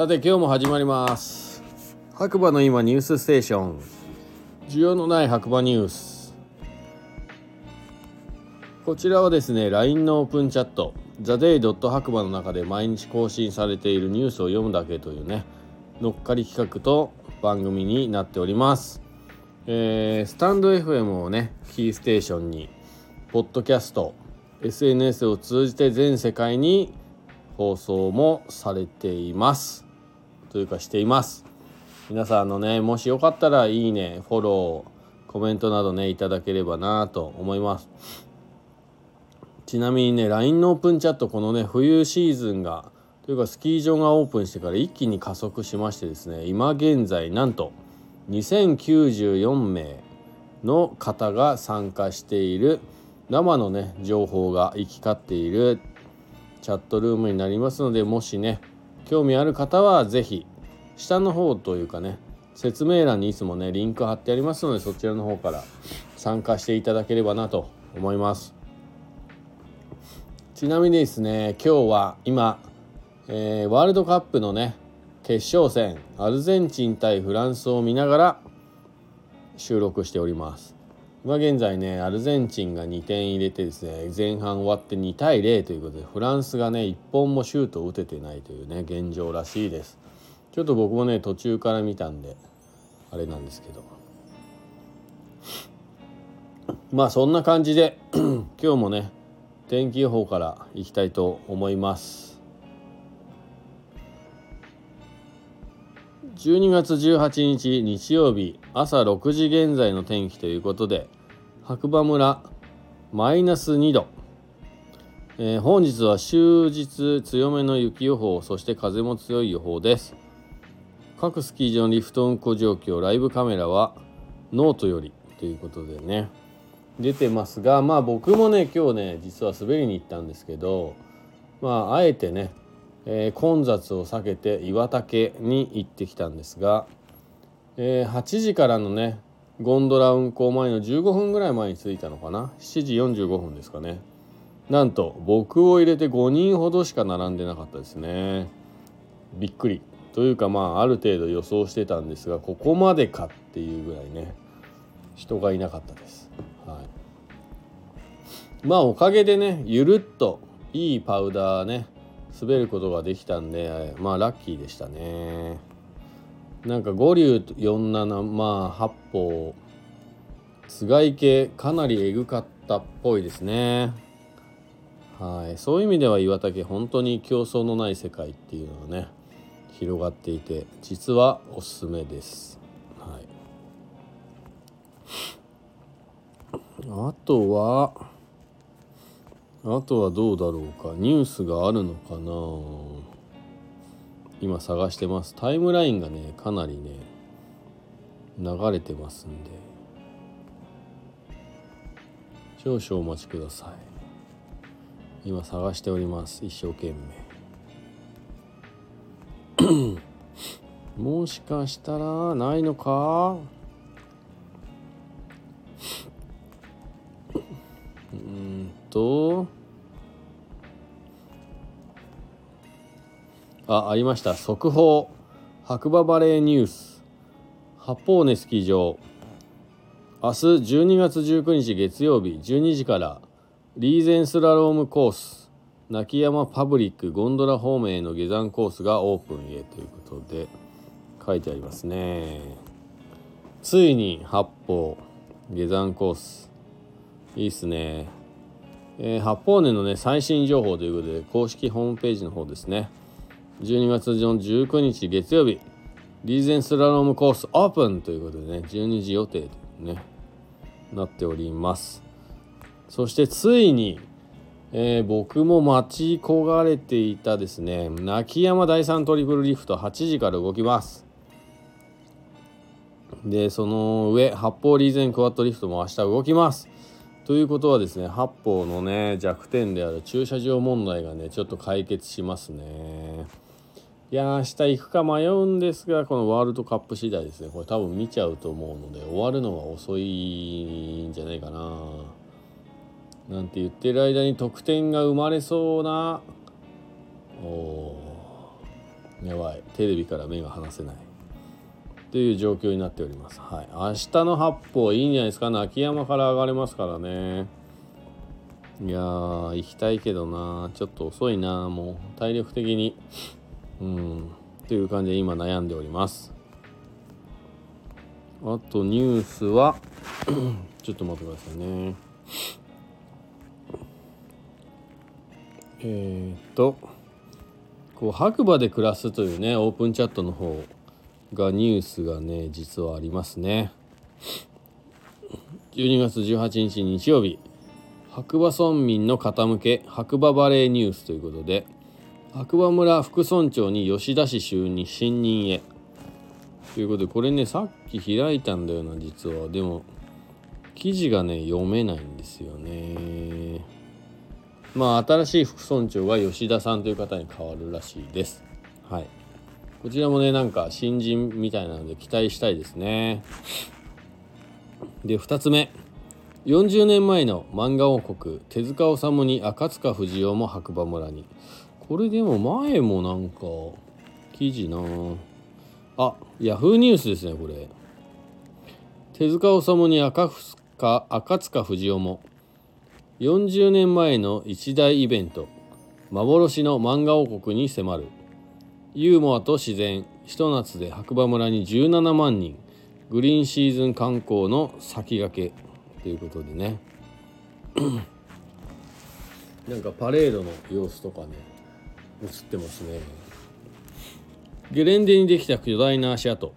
さて今日も始まります。白馬の今ニュースステーション。需要のない白馬ニュース。こちらはですね LINE のオープンチャット。TheDay. 白馬の中で毎日更新されているニュースを読むだけというね乗っかり企画と番組になっております。えー、スタンド FM をねキーステーションにポッドキャスト SNS を通じて全世界に放送もされていますというかしています。皆さんのねもしよかったらいいねフォローコメントなどねいただければなと思います。ちなみにね LINE のオープンチャットこのね冬シーズンがというかスキー場がオープンしてから一気に加速しましてですね今現在なんと2094名の方が参加している生のね情報が行き交っているチャットルームになりますのでもしね興味ある方は是非下の方というかね説明欄にいつもねリンク貼ってありますのでそちらの方から参加していただければなと思います。ちなみにですね今日は今、えー、ワールドカップのね決勝戦アルゼンチン対フランスを見ながら収録しております。今現在ねアルゼンチンが2点入れてですね前半終わって2対0ということでフランスがね1本もシュートを打ててないというね現状らしいです。ちょっと僕もね途中から見たんであれなんですけど。まあそんな感じで 今日もね天気予報からいきたいと思います。12月18日日曜日朝6時現在の天気ということで白馬村マイナス2度、えー、本日は終日強めの雪予報そして風も強い予報です。各スキー場のリフト運行状況ライブカメラはノートよりということでね出てますがまあ僕もね今日ね実は滑りに行ったんですけどまああえてねえー、混雑を避けて岩岳に行ってきたんですが、えー、8時からのねゴンドラ運行前の15分ぐらい前に着いたのかな？7時45分ですかね。なんと僕を入れて5人ほどしか並んでなかったですね。びっくり。というかまあある程度予想してたんですがここまでかっていうぐらいね人がいなかったです、はい、まあおかげでねゆるっといいパウダーね滑ることができたんでまあラッキーでしたね。なんか五竜47まあ八方菅池かなりえぐかったっぽいですね。はい。そういう意味では岩竹本当に競争のない世界っていうのがね広がっていて実はおすすめです。はい。あとはあとはどうだろうか。ニュースがあるのかな。今探してます。タイムラインがねかなりね流れてますんで。少々お待ちください。今探しております。一生懸命。もしかしたらないのか？うんと。あありました。速報。白馬バレーニュース。八方根スキー場。明日12月19日月曜日12時からリーゼンスラロームコース。泣山パブリックゴンドラ方面への下山コースがオープンへ。ということで書いてありますね。ついに八方下山コース。いいっすね。えー、八方根のね最新情報ということで公式ホームページの方ですね。12月の19日月曜日リーゼンスラロームコースオープンということでね12時予定とねなっております。そしてついに、えー、僕も待ち焦がれていたですね泣き山第3トリプルリフト8時から動きます。でその上八方リーゼンクワットリフトも明日動きます。ということはですね八方のね弱点である駐車場問題がねちょっと解決しますね。いや明日行くか迷うんですがこのワールドカップ次第ですね。これ多分見ちゃうと思うので終わるのは遅いんじゃないかな。なんて言ってる間に得点が生まれそうなおやばい。テレビから目が離せない。という状況になっております。はい。明日の八方いいんじゃないですか。泣き山から上がれますからね。いやー行きたいけどな。ちょっと遅いなもう。体力的に。うん。という感じで今悩んでおります。あとニュースは ちょっと待ってくださいね。えー、っとこう白馬で暮らすというねオープンチャットの方がニュースがね実はありますね。12月18日日曜日。白馬村民の傾け白馬バレーニュースということで白馬村副村長に吉田氏就任新任へ。ということでこれねさっき開いたんだよな実は。でも記事がね読めないんですよね。まあ新しい副村長が吉田さんという方に変わるらしいです。はい。こちらもねなんか新人みたいなので期待したいですね。で2つ目。40年前の漫画王国手塚治虫に赤塚不二夫も白馬村に。これでも前もなんか記事な。あヤフーニュースですねこれ。手塚治虫に赤塚赤塚不二夫も40年前の一大イベント幻の漫画王国に迫る。ユーモアと自然ひと夏で白馬村に17万人グリーンシーズン観光の先駆け。ということでね。なんかパレードの様子とかね。映ってますね。ゲレンデにできた巨大な足跡。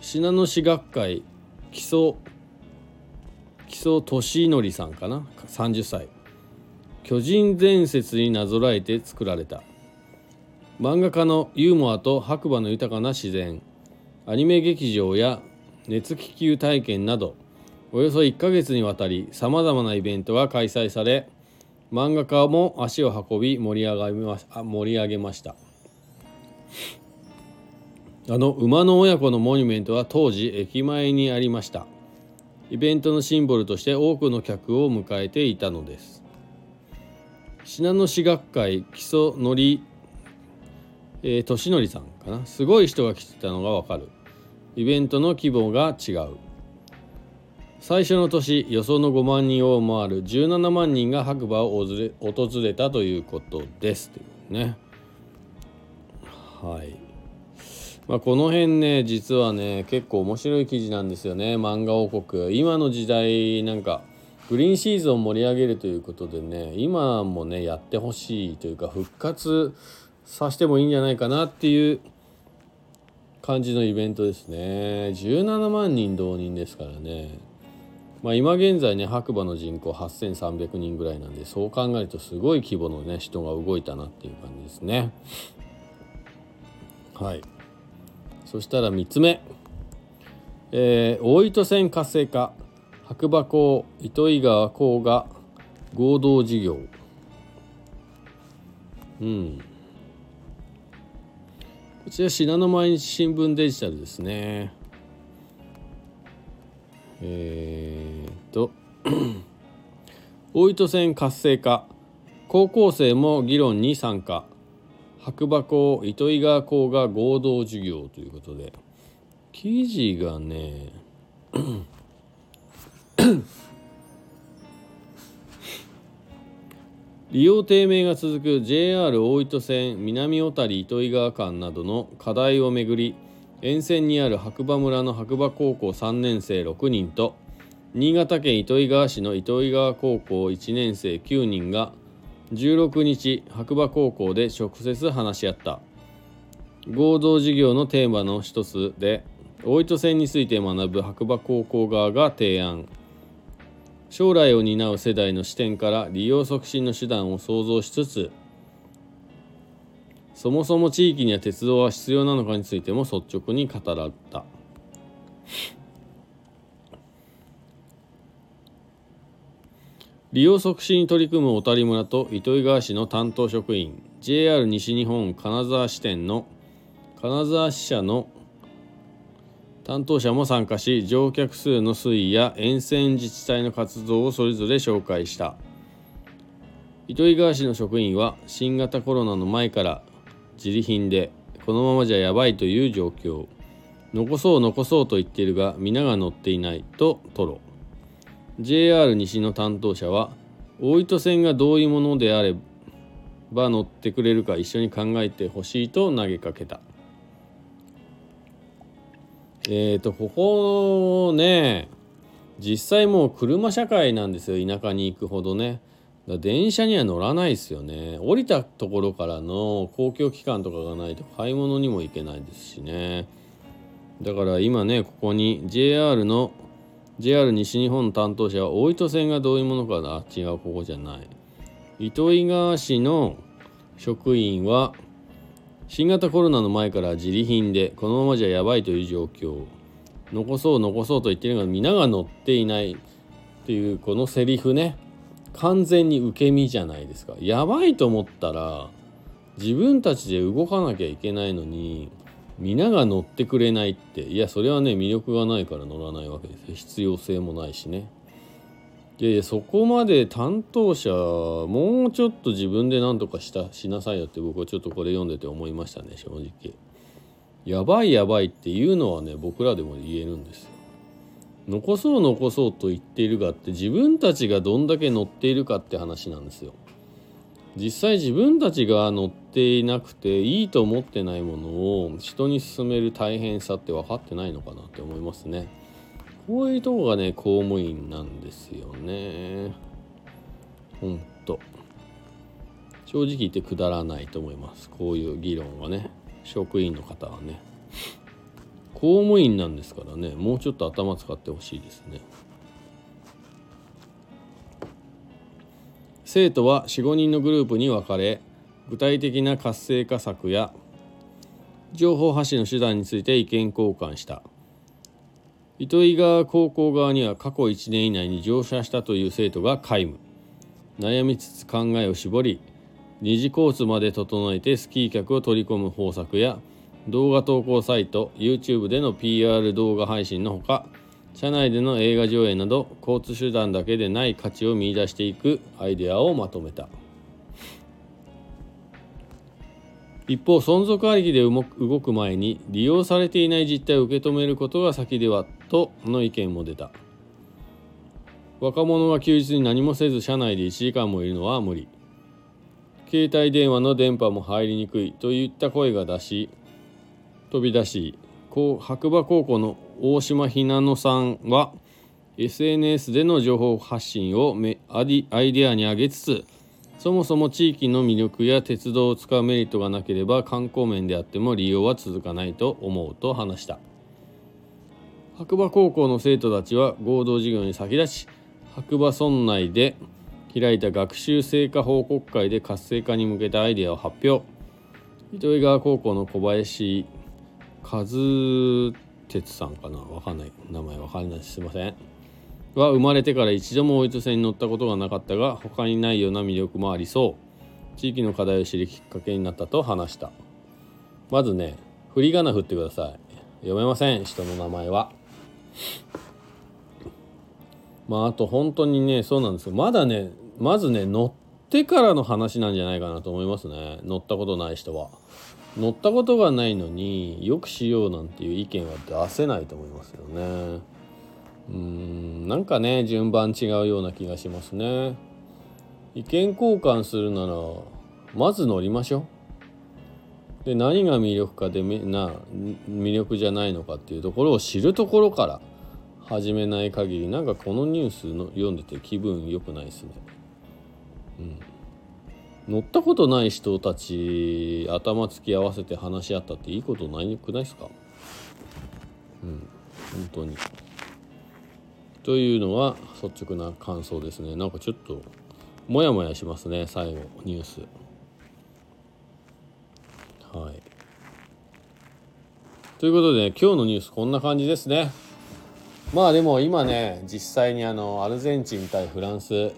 信濃市学会木曽木曽俊則さんかな？30歳巨人伝説になぞらえて作られた。漫画家のユーモアと白馬の豊かな自然。アニメ劇場や熱気球体験などおよそ1ヶ月にわたりさまざまなイベントが開催され漫画家も足を運び盛り上がりま盛り上げました。あの馬の親子のモニュメントは当時駅前にありました。イベントのシンボルとして多くの客を迎えていたのです。信濃市学会基礎のり、えー、俊則さんかな。すごい人が来てたのがわかる。イベントの規模が違う。最初の年予想の5万人を回る17万人が白馬を訪れたということです。というね。はい。まあ、この辺ね実はね結構面白い記事なんですよね。漫画王国。今の時代なんかグリーンシーズンを盛り上げるということでね今もねやってほしいというか復活させてもいいんじゃないかなっていう感じのイベントですね。17万人動員ですからね。まあ、今現在ね白馬の人口8300人ぐらいなんでそう考えるとすごい規模のね人が動いたなっていう感じですね。はい。そしたら3つ目、えー、大糸線活性化。白馬港糸魚川港が合同事業。うん。こちら信濃毎日新聞デジタルですね。えー、と大糸線活性化。高校生も議論に参加。白馬港糸魚川港が合同授業ということで。記事がね 利用低迷が続く JR 大糸線南小谷糸魚川間などの課題をめぐり沿線にある白馬村の白馬高校3年生6人と新潟県糸魚川市の糸魚川高校1年生9人が16日白馬高校で直接話し合った。合同授業のテーマの一つで大糸線について学ぶ白馬高校側が提案。将来を担う世代の視点から利用促進の手段を創造しつつそもそも地域には鉄道は必要なのかについても率直に語られた。利用促進に取り組む小谷村と糸魚川市の担当職員 JR 西日本金沢支店の金沢支社の担当者も参加し乗客数の推移や沿線自治体の活動をそれぞれ紹介した。糸魚川市の職員は新型コロナの前から自利品でこのままじゃやばいという状況。残そう残そうと言っているが皆が乗っていないとトロ JR 西の担当者は大糸線がどういうものであれば乗ってくれるか一緒に考えてほしいと投げかけた。えーとここね実際もう車社会なんですよ田舎に行くほどね。電車には乗らないですよね。降りたところからの公共機関とかがないと買い物にも行けないですしね。だから今ねここに JR の JR 西日本担当者は大糸線がどういうものかな？違うここじゃない。糸魚川市の職員は新型コロナの前から自利品でこのままじゃやばいという状況。残そう残そうと言ってるが皆が乗っていない。っていうこのセリフね。完全に受け身じゃないですか。やばいと思ったら自分たちで動かなきゃいけないのに皆が乗ってくれないっていやそれはね魅力がないから乗らないわけです。必要性もないしね。でそこまで担当者もうちょっと自分で何とかしたしなさいよって僕はちょっとこれ読んでて思いましたね正直。やばいやばいっていうのはね僕らでも言えるんです。よ残そう残そうと言っているがって自分たちがどんだけ乗っているかって話なんですよ。実際自分たちが乗っていなくていいと思ってないものを人に勧める大変さって分かってないのかなって思いますね。こういうとこがね公務員なんですよね。ほんと。正直言ってくだらないと思います。こういう議論はね。職員の方はね。公務員なんですからね。もうちょっと頭使ってほしいですね。生徒は45人のグループに分かれ具体的な活性化策や情報発信の手段について意見交換した。糸魚川高校側には過去1年以内に乗車したという生徒が皆無。悩みつつ考えを絞り二次コースまで整えてスキー客を取り込む方策や動画投稿サイト YouTube での PR 動画配信のほか車内での映画上映など交通手段だけでない価値を見いだしていくアイデアをまとめた。一方存続ありきで動く前に利用されていない実態を受け止めることが先ではとの意見も出た。若者が休日に何もせず車内で1時間もいるのは無理。携帯電話の電波も入りにくいといった声が出し飛び出し白馬高校の大島ひなのさんは SNS での情報発信をアイデアに挙げつつそもそも地域の魅力や鉄道を使うメリットがなければ観光面であっても利用は続かないと思うと話した。白馬高校の生徒たちは合同授業に先立ち白馬村内で開いた学習成果報告会で活性化に向けたアイデアを発表。糸魚川高校の小林和哲さんかな？わかんない。名前わかんない。すいません。は生まれてから一度も追いつ線に乗ったことがなかったが他にないような魅力もありそう。地域の課題を知るきっかけになったと話した。まずね振り仮名振ってください。読めません人の名前は。まああと本当にねそうなんですよ。まだねまずね乗ってからの話なんじゃないかなと思いますね。乗ったことない人は。乗ったことがないのによくしようなんていう意見は出せないと思いますよね。うんなんかね順番違うような気がしますね。意見交換するならまず乗りましょう。で何が魅力かでな魅力じゃないのかっていうところを知るところから始めない限りなんかこのニュースの読んでて気分良くないですね。うん、乗ったことない人たち頭突き合わせて話し合ったっていいことないくないですか？うん本当に。というのは率直な感想ですね。なんかちょっとモヤモヤしますね最後ニュース。はい。ということで、ね、今日のニュースこんな感じですね。まあでも今ね実際にあのアルゼンチン対フランス、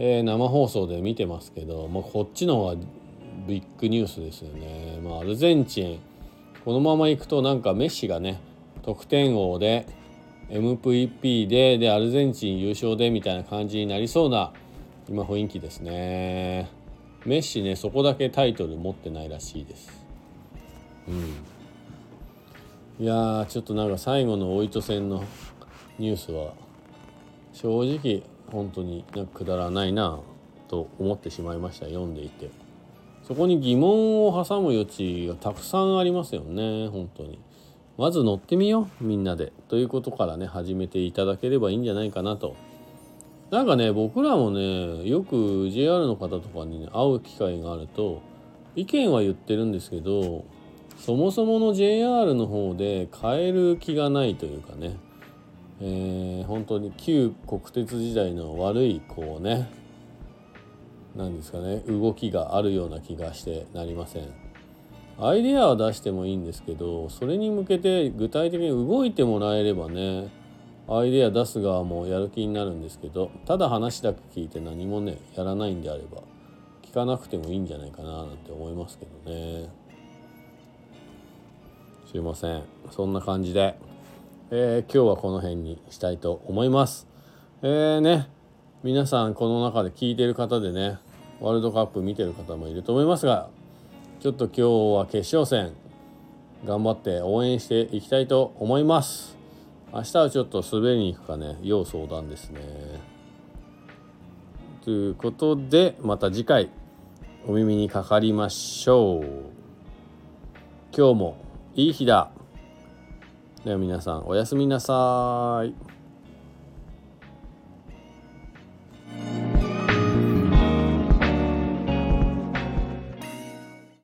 えー、生放送で見てますけど、まあ、こっちの方がビッグニュースですよね。まあ、アルゼンチンこのままいくとなんかメッシがね得点王で MVP ででアルゼンチン優勝でみたいな感じになりそうな今雰囲気ですね。メッシねそこだけタイトル持ってないらしいです。うん、いやちょっとなんか最後の大糸戦のニュースは正直本当にくだらないなと思ってしまいました読んでいて。そこに疑問を挟む余地がたくさんありますよね本当に。まず乗ってみようみんなで。ということからね始めていただければいいんじゃないかなと。なんかね僕らもねよく JR の方とかに、ね、会う機会があると意見は言ってるんですけどそもそもの JR の方で変える気がないというかね、えー、本当に旧国鉄時代の悪いこうね何ですかね動きがあるような気がしてなりません。アイデアは出してもいいんですけどそれに向けて具体的に動いてもらえればねアイデア出す側もやる気になるんですけどただ話だけ聞いて何もねやらないんであれば聞かなくてもいいんじゃないかななんて思いますけどね。すいません。そんな感じで、えー、今日はこの辺にしたいと思います。えーね皆さんこの中で聞いてる方でねワールドカップ見てる方もいると思いますがちょっと今日は決勝戦頑張って応援していきたいと思います。明日はちょっと滑りに行くかね要相談ですね。ということでまた次回お耳にかかりましょう。今日もいい日だ。では皆さんおやすみなさい。